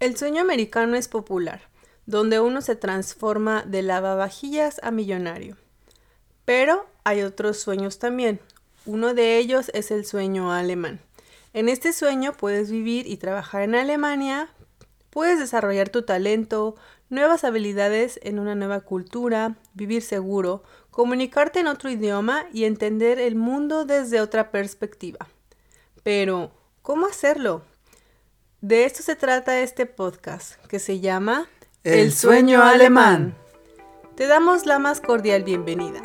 El sueño americano es popular, donde uno se transforma de lavavajillas a millonario. Pero hay otros sueños también. Uno de ellos es el sueño alemán. En este sueño puedes vivir y trabajar en Alemania, puedes desarrollar tu talento, nuevas habilidades en una nueva cultura, vivir seguro, comunicarte en otro idioma y entender el mundo desde otra perspectiva. Pero, ¿cómo hacerlo? De esto se trata este podcast, que se llama El sueño alemán. Te damos la más cordial bienvenida.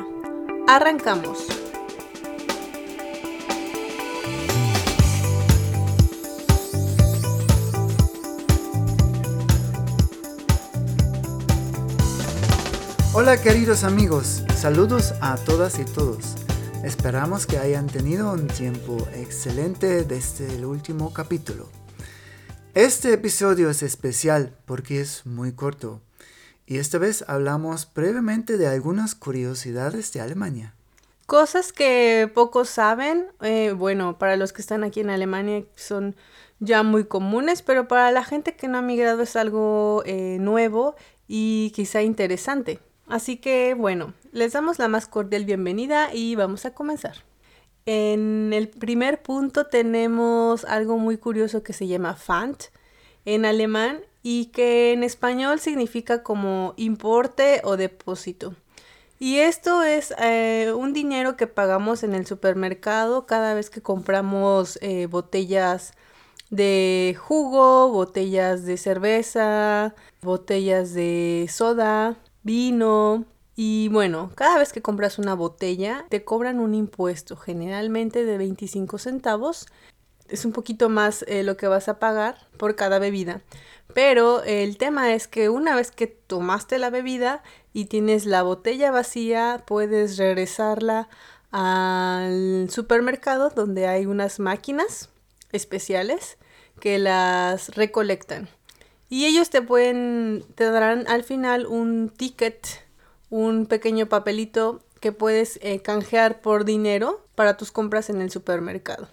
Arrancamos. Hola queridos amigos, saludos a todas y todos. Esperamos que hayan tenido un tiempo excelente desde el último capítulo. Este episodio es especial porque es muy corto y esta vez hablamos brevemente de algunas curiosidades de Alemania. Cosas que pocos saben, eh, bueno, para los que están aquí en Alemania son ya muy comunes, pero para la gente que no ha migrado es algo eh, nuevo y quizá interesante. Así que bueno, les damos la más cordial bienvenida y vamos a comenzar. En el primer punto tenemos algo muy curioso que se llama Pfand en alemán y que en español significa como importe o depósito. Y esto es eh, un dinero que pagamos en el supermercado cada vez que compramos eh, botellas de jugo, botellas de cerveza, botellas de soda, vino, y bueno, cada vez que compras una botella te cobran un impuesto, generalmente de 25 centavos. Es un poquito más eh, lo que vas a pagar por cada bebida. Pero el tema es que una vez que tomaste la bebida y tienes la botella vacía, puedes regresarla al supermercado donde hay unas máquinas especiales que las recolectan. Y ellos te pueden, te darán al final un ticket un pequeño papelito que puedes eh, canjear por dinero para tus compras en el supermercado.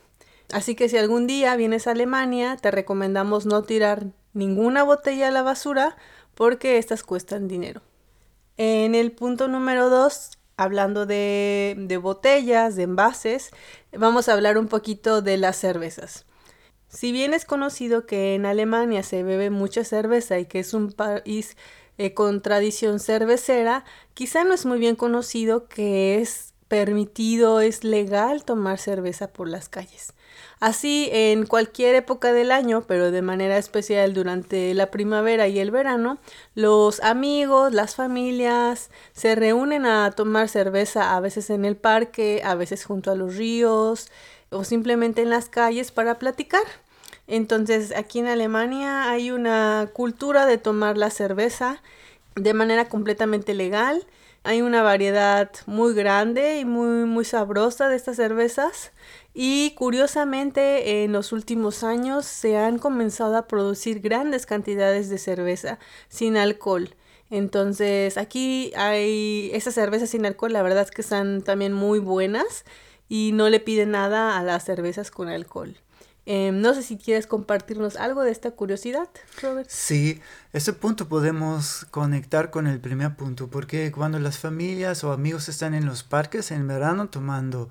Así que si algún día vienes a Alemania, te recomendamos no tirar ninguna botella a la basura porque estas cuestan dinero. En el punto número 2, hablando de, de, botellas, de envases, vamos a hablar un poquito de las cervezas. Si bien es conocido que en Alemania se bebe mucha cerveza y que es un país eh, con tradición cervecera, quizá no es muy bien conocido que es permitido, es legal tomar cerveza por las calles. Así, en cualquier época del año, pero de manera especial durante la primavera y el verano, los amigos, las familias se reúnen a tomar cerveza a veces en el parque, a veces junto a los ríos o simplemente en las calles para platicar. Entonces, aquí en Alemania hay una cultura de tomar la cerveza de manera completamente legal. Hay una variedad muy grande y muy, muy sabrosa de estas cervezas. Y curiosamente, en los últimos años se han comenzado a producir grandes cantidades de cerveza sin alcohol. Entonces, aquí hay esas cervezas sin alcohol, la verdad es que están también muy buenas y no le piden nada a las cervezas con alcohol. Em, no sé si quieres compartirnos algo de esta curiosidad, Robert. Sí, ese punto podemos conectar con el primer punto, porque cuando las familias o amigos están en los parques en verano tomando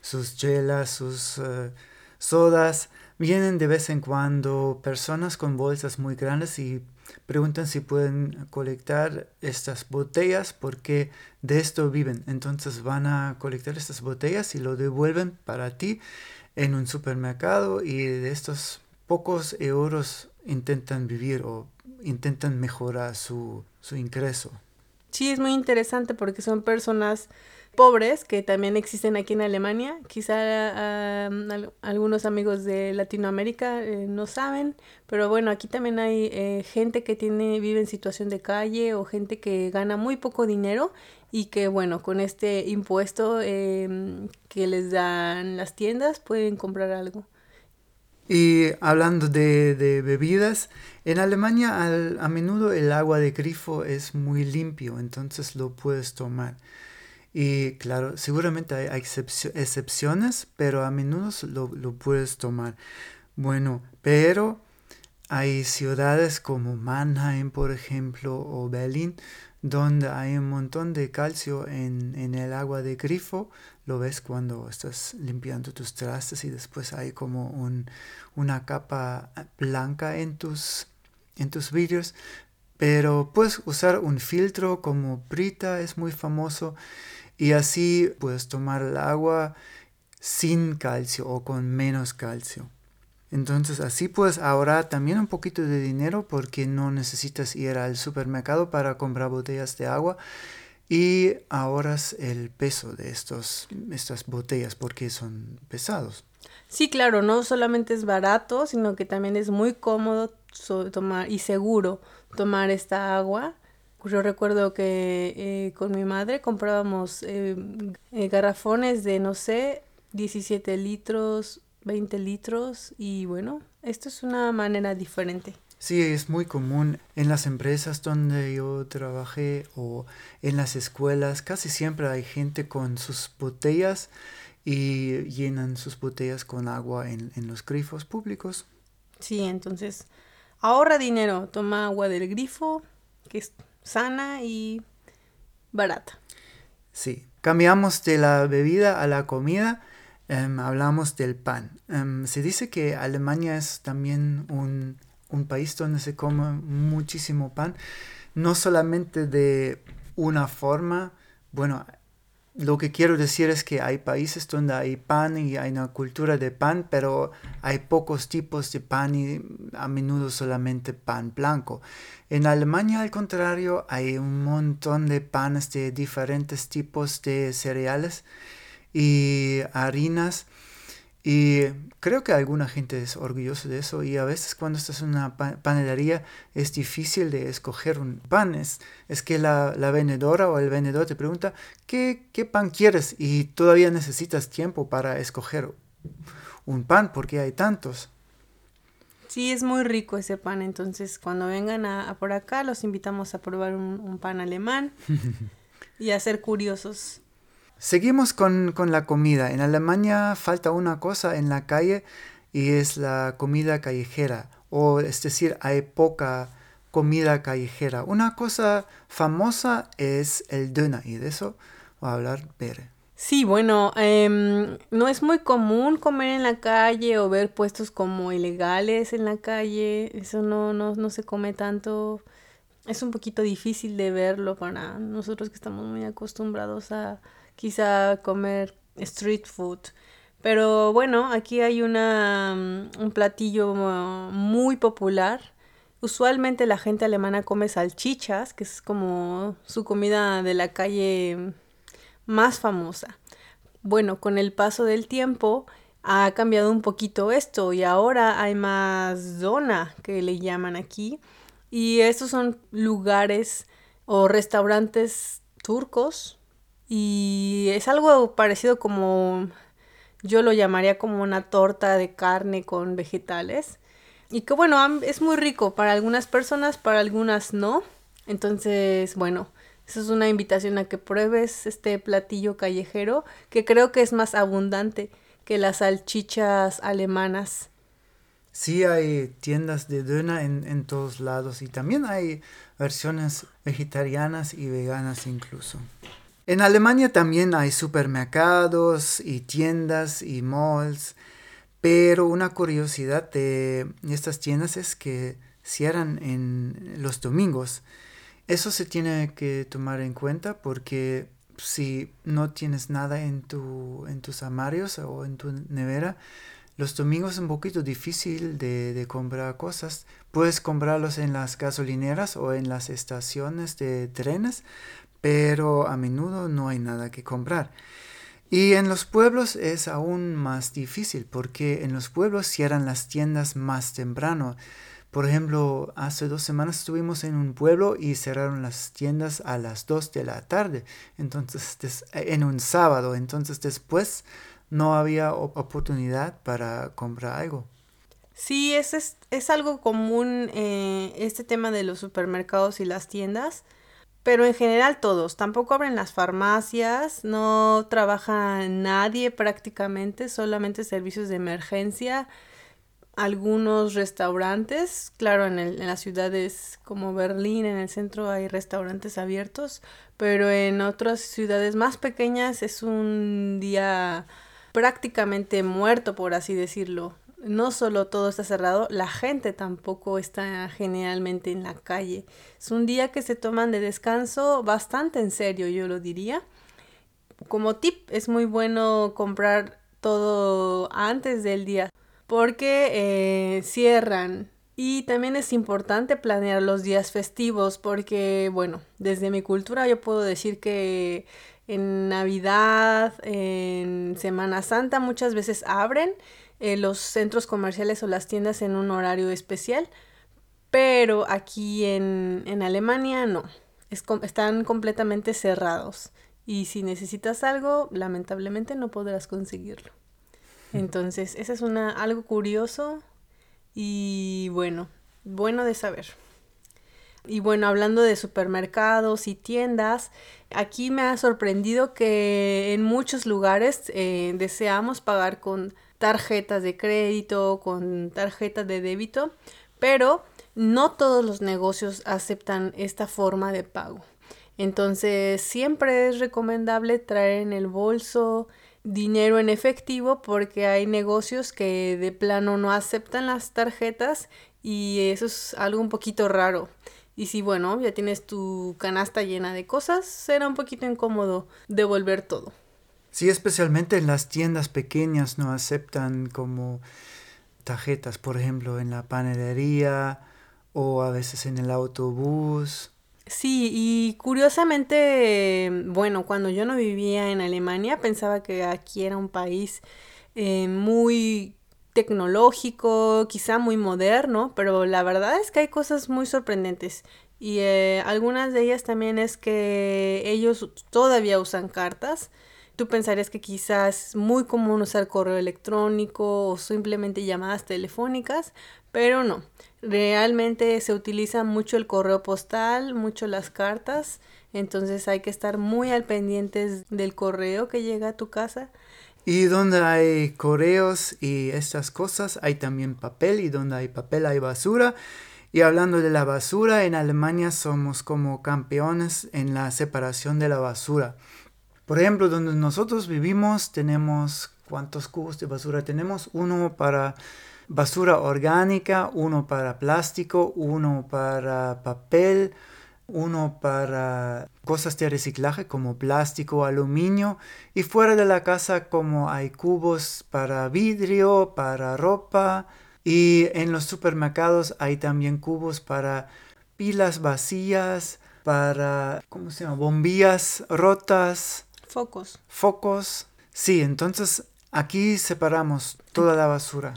sus chelas, sus eh, sodas, vienen de vez en cuando personas con bolsas muy grandes y preguntan si pueden colectar estas botellas porque de esto viven. Entonces van a colectar estas botellas y lo devuelven para ti en un supermercado y de estos pocos euros intentan vivir o intentan mejorar su, su ingreso. Sí, es muy interesante porque son personas pobres que también existen aquí en Alemania. Quizá algunos amigos de Latinoamérica eh, no saben, pero bueno, aquí también hay eh, gente que tiene vive en situación de calle o gente que gana muy poco dinero y que bueno, con este impuesto em, que les dan las tiendas pueden comprar algo. Y hablando de, de bebidas, en Alemania a menudo el agua de grifo es muy limpio, entonces lo puedes tomar. Y claro, seguramente hay excepciones, pero a menudo lo, lo puedes tomar. Bueno, pero hay ciudades como Mannheim, por ejemplo, o Berlín, donde hay un montón de calcio en, en, el agua de grifo. Lo ves cuando estás limpiando tus trastes y después hay como un, una capa blanca en tus, en tus vidrios. Pero puedes usar un filtro como Brita, es muy famoso. Y así puedes tomar el agua sin calcio o con menos calcio. Entonces así puedes ahorrar también un poquito de dinero porque no necesitas ir al supermercado para comprar botellas de agua y ahorras el peso de estos, estas botellas porque son pesados. Sí, claro, no solamente es barato, sino que también es muy cómodo tomar y seguro tomar esta agua. Yo recuerdo que eh, con mi madre comprábamos eh, eh, garrafones de, no sé, 17 litros, 20 litros y bueno, esto es una manera diferente. Sí, es muy común en las empresas donde yo trabajé o en las escuelas, casi siempre hay gente con sus botellas y llenan sus botellas con agua en, en los grifos públicos. Sí, entonces ahorra dinero, toma agua del grifo, que es sana y barata. Sí, cambiamos de la bebida a la comida Em, hablamos del pan. Em, se dice que Alemania es también un, un, país donde se come muchísimo pan, no solamente de una forma, bueno, lo que quiero decir es que hay países donde hay pan y hay una cultura de pan, pero hay pocos tipos de pan y a menudo solamente pan blanco. En Alemania, al contrario, hay un montón de panes de diferentes tipos de cereales y harinas. Y creo que alguna gente es orgullosa de eso y a veces cuando estás en una panadería es difícil de escoger un pan. Es, que la, la, vendedora o el vendedor te pregunta ¿qué, ¿qué pan quieres? Y todavía necesitas tiempo para escoger un pan porque hay tantos. Sí, es muy rico ese pan. Entonces cuando vengan a, por acá los invitamos a probar un, un pan alemán y a ser curiosos. Seguimos con, la comida. En Alemania falta una cosa en la calle y es la comida callejera. O es decir, hay poca comida callejera. Una cosa famosa es el döner y de eso va a hablar Bere. Sí, bueno, em, no es muy común comer en la calle o ver puestos como ilegales en la calle. Eso no, no, no se come tanto. Es un poquito difícil de verlo para nosotros que estamos muy acostumbrados a, quizá comer street food. Pero bueno, aquí hay una, mm, un platillo muy popular. Usualmente la gente alemana come salchichas, que es como su comida de la calle más famosa. Bueno, con el paso del tiempo ha cambiado un poquito esto y ahora hay más zona que le llaman aquí. Y estos son lugares o restaurantes turcos y es algo parecido como yo lo llamaría como una torta de carne con vegetales. Y que bueno, es muy rico para algunas personas, para algunas no. Entonces, bueno, esa es una invitación a que pruebes este platillo callejero que creo que es más abundante que las salchichas alemanas. Sí hay tiendas de döner en, en todos lados y también hay versiones vegetarianas y veganas incluso. En Alemania también hay supermercados y tiendas y malls, pero una curiosidad de estas tiendas es que cierran en los domingos. Eso se tiene que tomar en cuenta porque si no tienes nada en, tu, en tus armarios o en tu nevera, los domingos es un poquito difícil de, de, comprar cosas. Puedes comprarlos en las gasolineras o en las estaciones de trenes, pero a menudo no hay nada que comprar. Y en los pueblos es aún más difícil porque en los pueblos cierran las tiendas más temprano. Por ejemplo, hace dos semanas estuvimos en un pueblo y cerraron las tiendas a las 2 de la tarde, entonces en un sábado, entonces después no había oportunidad para comprar algo. Sí, es, es, algo común eh, este tema de los supermercados y las tiendas. Pero en general todos, tampoco abren las farmacias, no trabaja nadie prácticamente, solamente servicios de emergencia. algunos restaurantes. Claro, en, en, las ciudades como Berlín, en el centro hay restaurantes abiertos, pero en otras ciudades más pequeñas es un día prácticamente muerto, por así decirlo. No solo todo está cerrado, la gente tampoco está generalmente en la calle. Es un día que se toman de descanso bastante en serio, yo lo diría. Como tip, es muy bueno comprar todo antes del día porque eh, cierran. Y también es importante planear los días festivos porque, bueno, desde mi cultura yo puedo decir que en Navidad, en Semana Santa muchas veces abren eh, los centros comerciales o las tiendas en un horario especial, pero aquí en, en Alemania no, están completamente cerrados y si necesitas algo, lamentablemente no podrás conseguirlo. Entonces, ese es una, algo curioso y bueno, bueno de saber. Y bueno, hablando de supermercados y tiendas, aquí me ha sorprendido que en muchos lugares eh, deseamos pagar con tarjetas de crédito, con tarjetas de débito, pero no todos los negocios aceptan esta forma de pago. Entonces siempre es recomendable traer en el bolso dinero en efectivo porque hay negocios que de plano no aceptan las tarjetas y eso es algo un poquito raro. Y si bueno, ya tienes tu canasta llena de cosas, será un poquito incómodo devolver todo. Sí, especialmente en las tiendas pequeñas no aceptan como tarjetas, por ejemplo, en la panadería o a veces en el autobús. Sí, y curiosamente, bueno, cuando yo no vivía en Alemania, pensaba que aquí era un país eh, muy tecnológico, quizá muy moderno, pero la verdad es que hay cosas muy sorprendentes. Y eh, algunas de ellas también es que ellos todavía usan cartas. Tú pensarías que quizás es muy común usar correo electrónico o simplemente llamadas telefónicas, pero no. Realmente se utiliza mucho el correo postal, mucho las cartas, entonces hay que estar muy al pendientes del correo que llega a tu casa. Y donde hay correos y estas cosas, hay también papel y donde hay papel hay basura. Y hablando de la basura, en Alemania somos como campeones en la separación de la basura. Por ejemplo, donde nosotros vivimos tenemos, ¿cuántos cubos de basura tenemos? Uno para basura orgánica, uno para plástico, uno para papel, uno para cosas de reciclaje como plástico, aluminio y fuera de la casa como hay cubos para vidrio, para ropa y en los supermercados hay también cubos para pilas vacías, para ¿cómo se llama? bombillas rotas, focos. Focos. Sí, entonces aquí separamos toda la basura.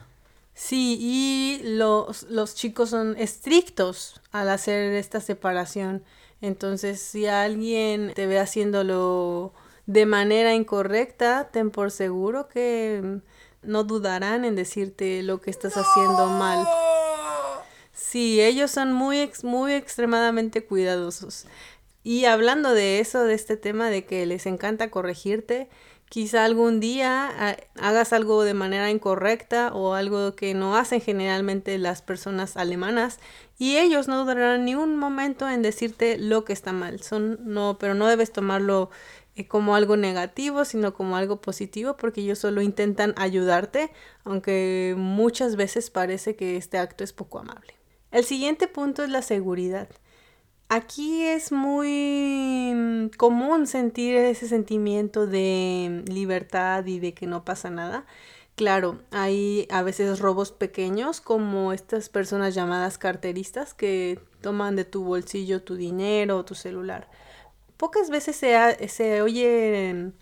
Sí, y los, los chicos son estrictos al hacer esta separación. Entonces, si alguien te ve haciéndolo de manera incorrecta, ten por seguro que no dudarán en decirte lo que estás haciendo mal. Sí, ellos son muy, muy extremadamente cuidadosos. Y hablando de eso, de este tema de que les encanta corregirte, quizá algún día ah, hagas algo de manera incorrecta o algo que no hacen generalmente las personas alemanas y ellos no durarán ni un momento en decirte lo que está mal. Son no, pero no debes tomarlo eh, como algo negativo, sino como algo positivo porque ellos solo intentan ayudarte, aunque muchas veces parece que este acto es poco amable. El siguiente punto es la seguridad. Aquí es muy mm, común sentir ese sentimiento de libertad y de que no pasa nada. Claro, hay a veces robos pequeños como estas personas llamadas carteristas que toman de tu bolsillo tu dinero o tu celular. Pocas veces se, se oyen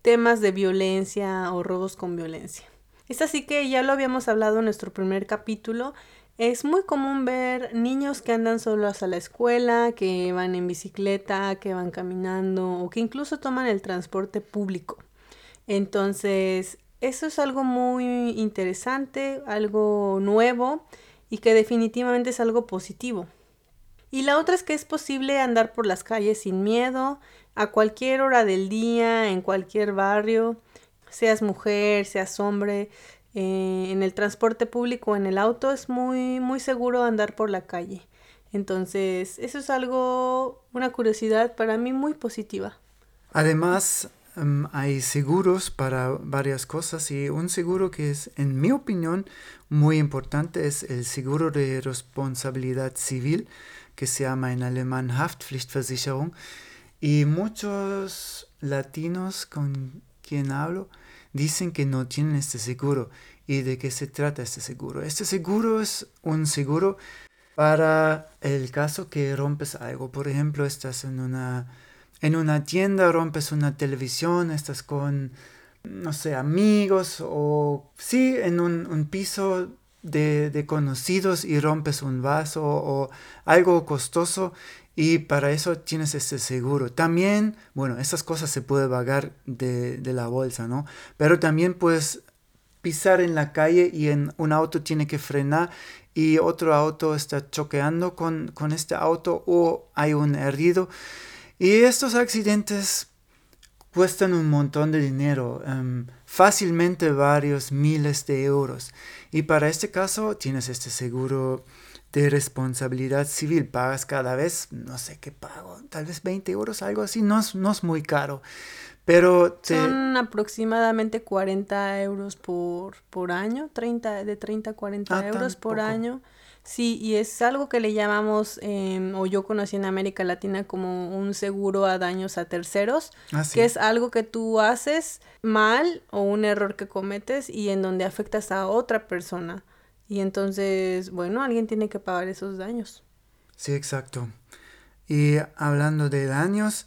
temas de violencia o robos con violencia. Es así que ya lo habíamos hablado en nuestro primer capítulo es muy común ver niños que andan solos a la escuela, que van en bicicleta, que van caminando o que incluso toman el transporte público. Entonces, eso es algo muy interesante, algo nuevo y que definitivamente es algo positivo. Y la otra es que es posible andar por las calles sin miedo, a cualquier hora del día, en cualquier barrio, seas mujer, seas hombre, eh, en el transporte público, en el auto, es muy, muy seguro andar por la calle. Entonces, eso es algo, una curiosidad para mí muy positiva. Además, em, hay seguros para varias cosas y un seguro que es, en mi opinión, muy importante es el seguro de responsabilidad civil, que se llama en alemán Haftpflichtversicherung. Y muchos latinos con quien hablo dicen que no tienen este seguro. ¿Y de qué se trata este seguro? Este seguro es un seguro para el caso que rompes algo. Por ejemplo, estás en una, en una tienda, rompes una televisión, estás con, no sé, amigos o sí, en un, piso de, de, conocidos y rompes un vaso o algo costoso y para eso tienes este seguro. También, bueno, esas cosas se puede pagar de, la bolsa, ¿no? Pero también puedes pisar en la calle y en un auto tiene que frenar y otro auto está choqueando con, con este auto o hay un herido. Y estos accidentes cuestan un montón de dinero, em, fácilmente varios miles de euros. Y para este caso tienes este seguro de responsabilidad civil. Pagas cada vez, no sé qué pago, tal vez 20 euros, algo así, no es, no es muy caro. Pero son aproximadamente 40 euros por, por año, 30, de 30 a 40 ah, euros por año. Sí, y es algo que le llamamos, em, o yo conocí en América Latina como un seguro a daños a terceros, ah, que es algo que tú haces mal o un error que cometes y en donde afectas a otra persona. Y entonces, bueno, alguien tiene que pagar esos daños. Sí, exacto. Y hablando de daños,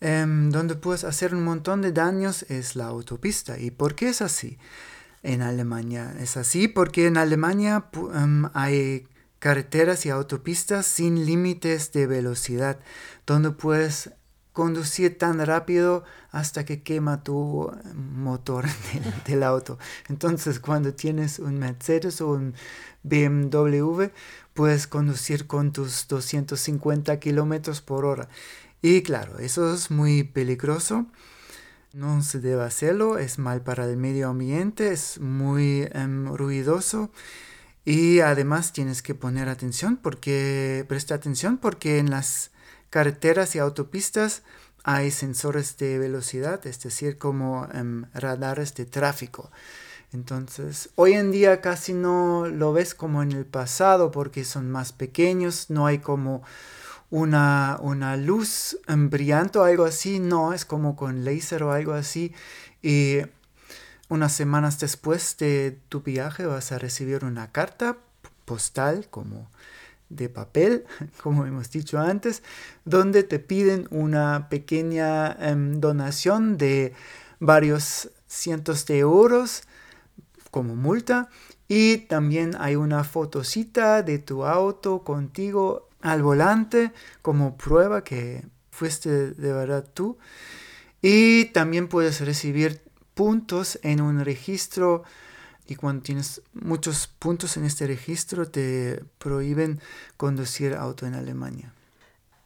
em, donde puedes hacer un montón de daños es la autopista. ¿Y por qué es así? En Alemania es así porque en Alemania em, hay carreteras y autopistas sin límites de velocidad, donde puedes conducir tan rápido hasta que quema tu motor del, auto. Entonces, cuando tienes un Mercedes o un BMW, puedes conducir con tus 250 kilómetros por hora. Y claro, eso es muy peligroso. No se debe hacerlo, es mal para el medio ambiente, es muy em, ruidoso. Y además tienes que poner atención porque, presta atención porque en las carreteras y autopistas hay sensores de velocidad, es decir, como em, radares de tráfico. Entonces, hoy en día casi no lo ves como en el pasado porque son más pequeños, no hay como una, una luz brillante o algo así, no, es como con láser o algo así. Y unas semanas después de tu viaje vas a recibir una carta postal como de papel, como hemos dicho antes, donde te piden una pequeña em, donación de varios cientos de euros como multa y también hay una fotocita de tu auto contigo al volante como prueba que fuiste de verdad tú y también puedes recibir puntos en un registro y cuando tienes muchos puntos en este registro te prohíben conducir auto en Alemania.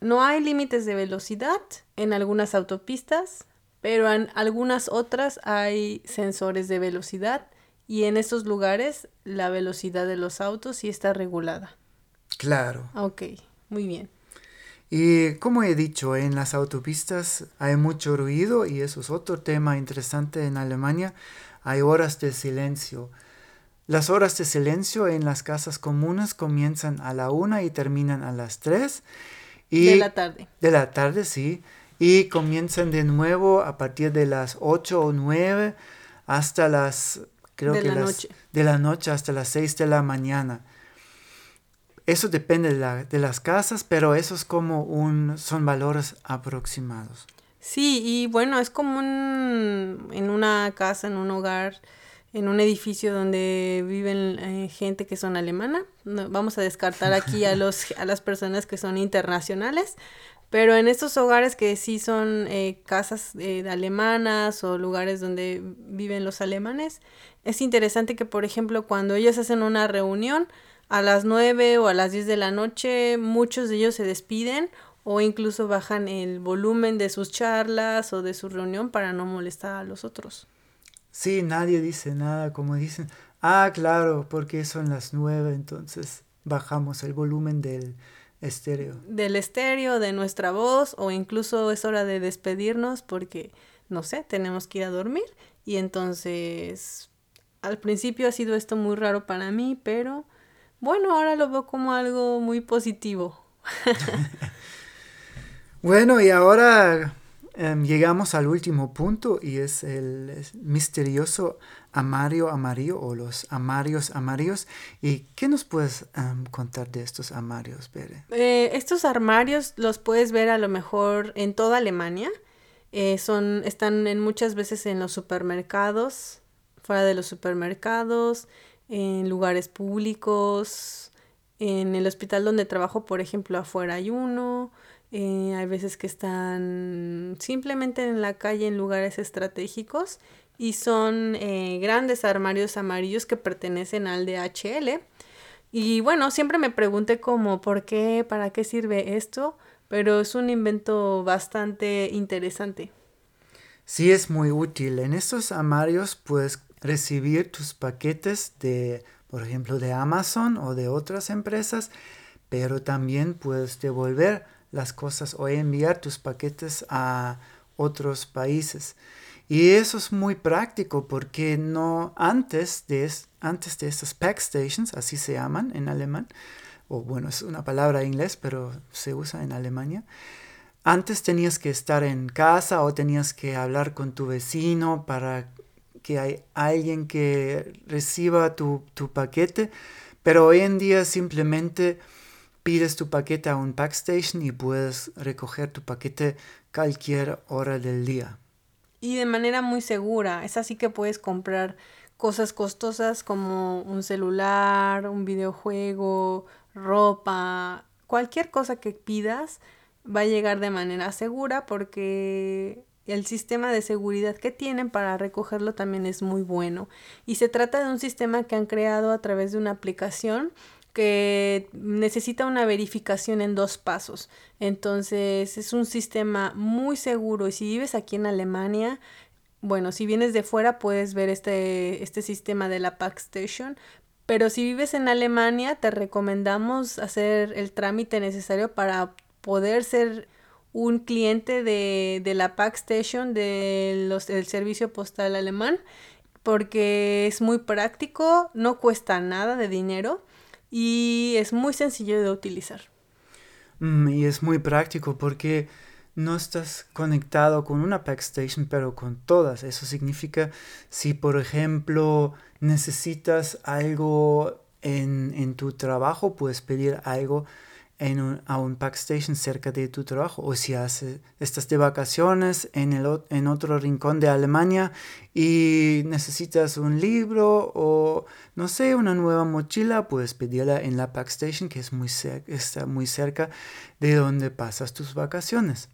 No hay límites de velocidad en algunas autopistas, pero en algunas otras hay sensores de velocidad y en estos lugares la velocidad de los autos sí está regulada. Claro. Ok, muy bien. Y como he dicho, en las autopistas hay mucho ruido y eso es otro tema interesante en Alemania hay horas de silencio. Las horas de silencio en las casas comunes comienzan a la una y terminan a las tres. Y de la tarde. De la tarde, sí. Y comienzan de nuevo a partir de las ocho o nueve hasta las, creo de que la noche. de la noche hasta las seis de la mañana. Eso depende de, de las casas, pero eso es como un, son valores aproximados. Sí, y bueno, es común en una casa, en un hogar, en un edificio donde viven eh, gente que son alemana. vamos a descartar aquí a, los, a las personas que son internacionales, pero en estos hogares que sí son eh, casas eh, alemanas o lugares donde viven los alemanes, es interesante que, por ejemplo, cuando ellos hacen una reunión a las 9 o a las 10 de la noche, muchos de ellos se despiden o incluso bajan el volumen de sus charlas o de su reunión para no molestar a los otros. Sí, nadie dice nada, como dicen, Ah, claro, porque son las nueve, entonces bajamos el volumen del estéreo. Del estéreo, de nuestra voz, o incluso es hora de despedirnos porque, no sé, tenemos que ir a dormir. Y entonces, al principio ha sido esto muy raro para mí, pero bueno, ahora lo veo como algo muy positivo. bueno, y ahora em, llegamos al último punto y es el misterioso amario amarillo o los amarios amarillos. ¿Y qué nos puedes em, contar de estos amarios, Bere? Eh, estos armarios los puedes ver a lo mejor en toda Alemania. Eh, son, están en muchas veces en los supermercados, fuera de los supermercados, en lugares públicos, en el hospital donde trabajo, por ejemplo, afuera hay uno, eh, hay veces que están simplemente en la calle en lugares estratégicos y son eh, grandes armarios amarillos que pertenecen al DHL. Y bueno, siempre me pregunté como por qué, para qué sirve esto, pero es un invento bastante interesante. Sí, es muy útil. En estos armarios puedes recibir tus paquetes de, por ejemplo, de Amazon o de otras empresas, pero también puedes devolver las cosas o enviar tus paquetes a otros países. Y eso es muy práctico porque no antes de, antes de estas pack stations, así se llaman en alemán, o bueno, es una palabra en pero se usa en Alemania. Antes tenías que estar en casa o tenías que hablar con tu vecino para que hay alguien que reciba tu, paquete, pero hoy en día simplemente pides tu paquete a un packstation y puedes recoger tu paquete cualquier hora del día. Y de manera muy segura, es así que puedes comprar cosas costosas como un celular, un videojuego, ropa, cualquier cosa que pidas va a llegar de manera segura porque el sistema de seguridad que tienen para recogerlo también es muy bueno. Y se trata de un sistema que han creado a través de una aplicación que necesita una verificación en dos pasos. Entonces es un sistema muy seguro y si vives aquí en Alemania, bueno, si vienes de fuera puedes ver este, este sistema de la Packstation, pero si vives en Alemania te recomendamos hacer el trámite necesario para poder ser un cliente de, de la Packstation de los, del servicio postal alemán porque es muy práctico, no cuesta nada de dinero y es muy sencillo de utilizar. Mm, y es muy práctico porque no estás conectado con una Packstation, pero con todas. Eso significa si, por ejemplo, necesitas algo en, en tu trabajo, puedes pedir algo en un, a un Packstation cerca de tu trabajo o si hace, estás de vacaciones en, el, en otro rincón de Alemania y necesitas un libro o no sé, una nueva mochila, puedes pedirla en la Packstation que es muy está muy cerca de donde pasas tus vacaciones.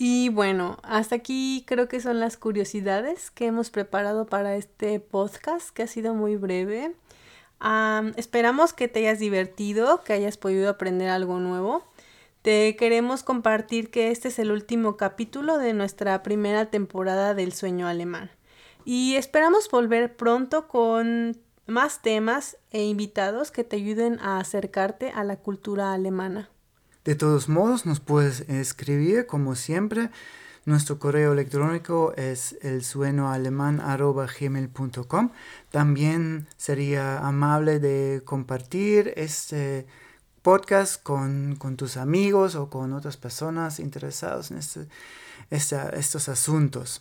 Y bueno, hasta aquí creo que son las curiosidades que hemos preparado para este podcast que ha sido muy breve esperamos que te hayas divertido, que hayas podido aprender algo nuevo. Te queremos compartir que este es el último capítulo de nuestra primera temporada del sueño alemán. Y esperamos volver pronto con más temas e invitados que te ayuden a acercarte a la cultura alemana. De todos modos, nos puedes escribir como siempre nuestro correo electrónico es el. También sería amable de compartir este podcast con, tus amigos o con otras personas interesadas en este, estos asuntos.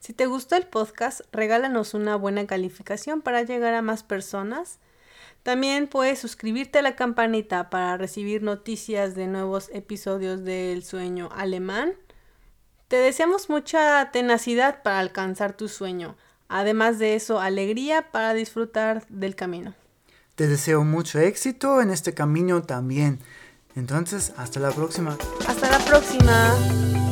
Si te gustó el podcast, regálanos una buena calificación para llegar a más personas. También puedes suscribirte a la campanita para recibir noticias de nuevos episodios del sueño alemán. Te deseamos mucha tenacidad para alcanzar tu sueño. Además de eso, alegría para disfrutar del camino. Te deseo mucho éxito en este camino también. Entonces, hasta la próxima. Hasta la próxima.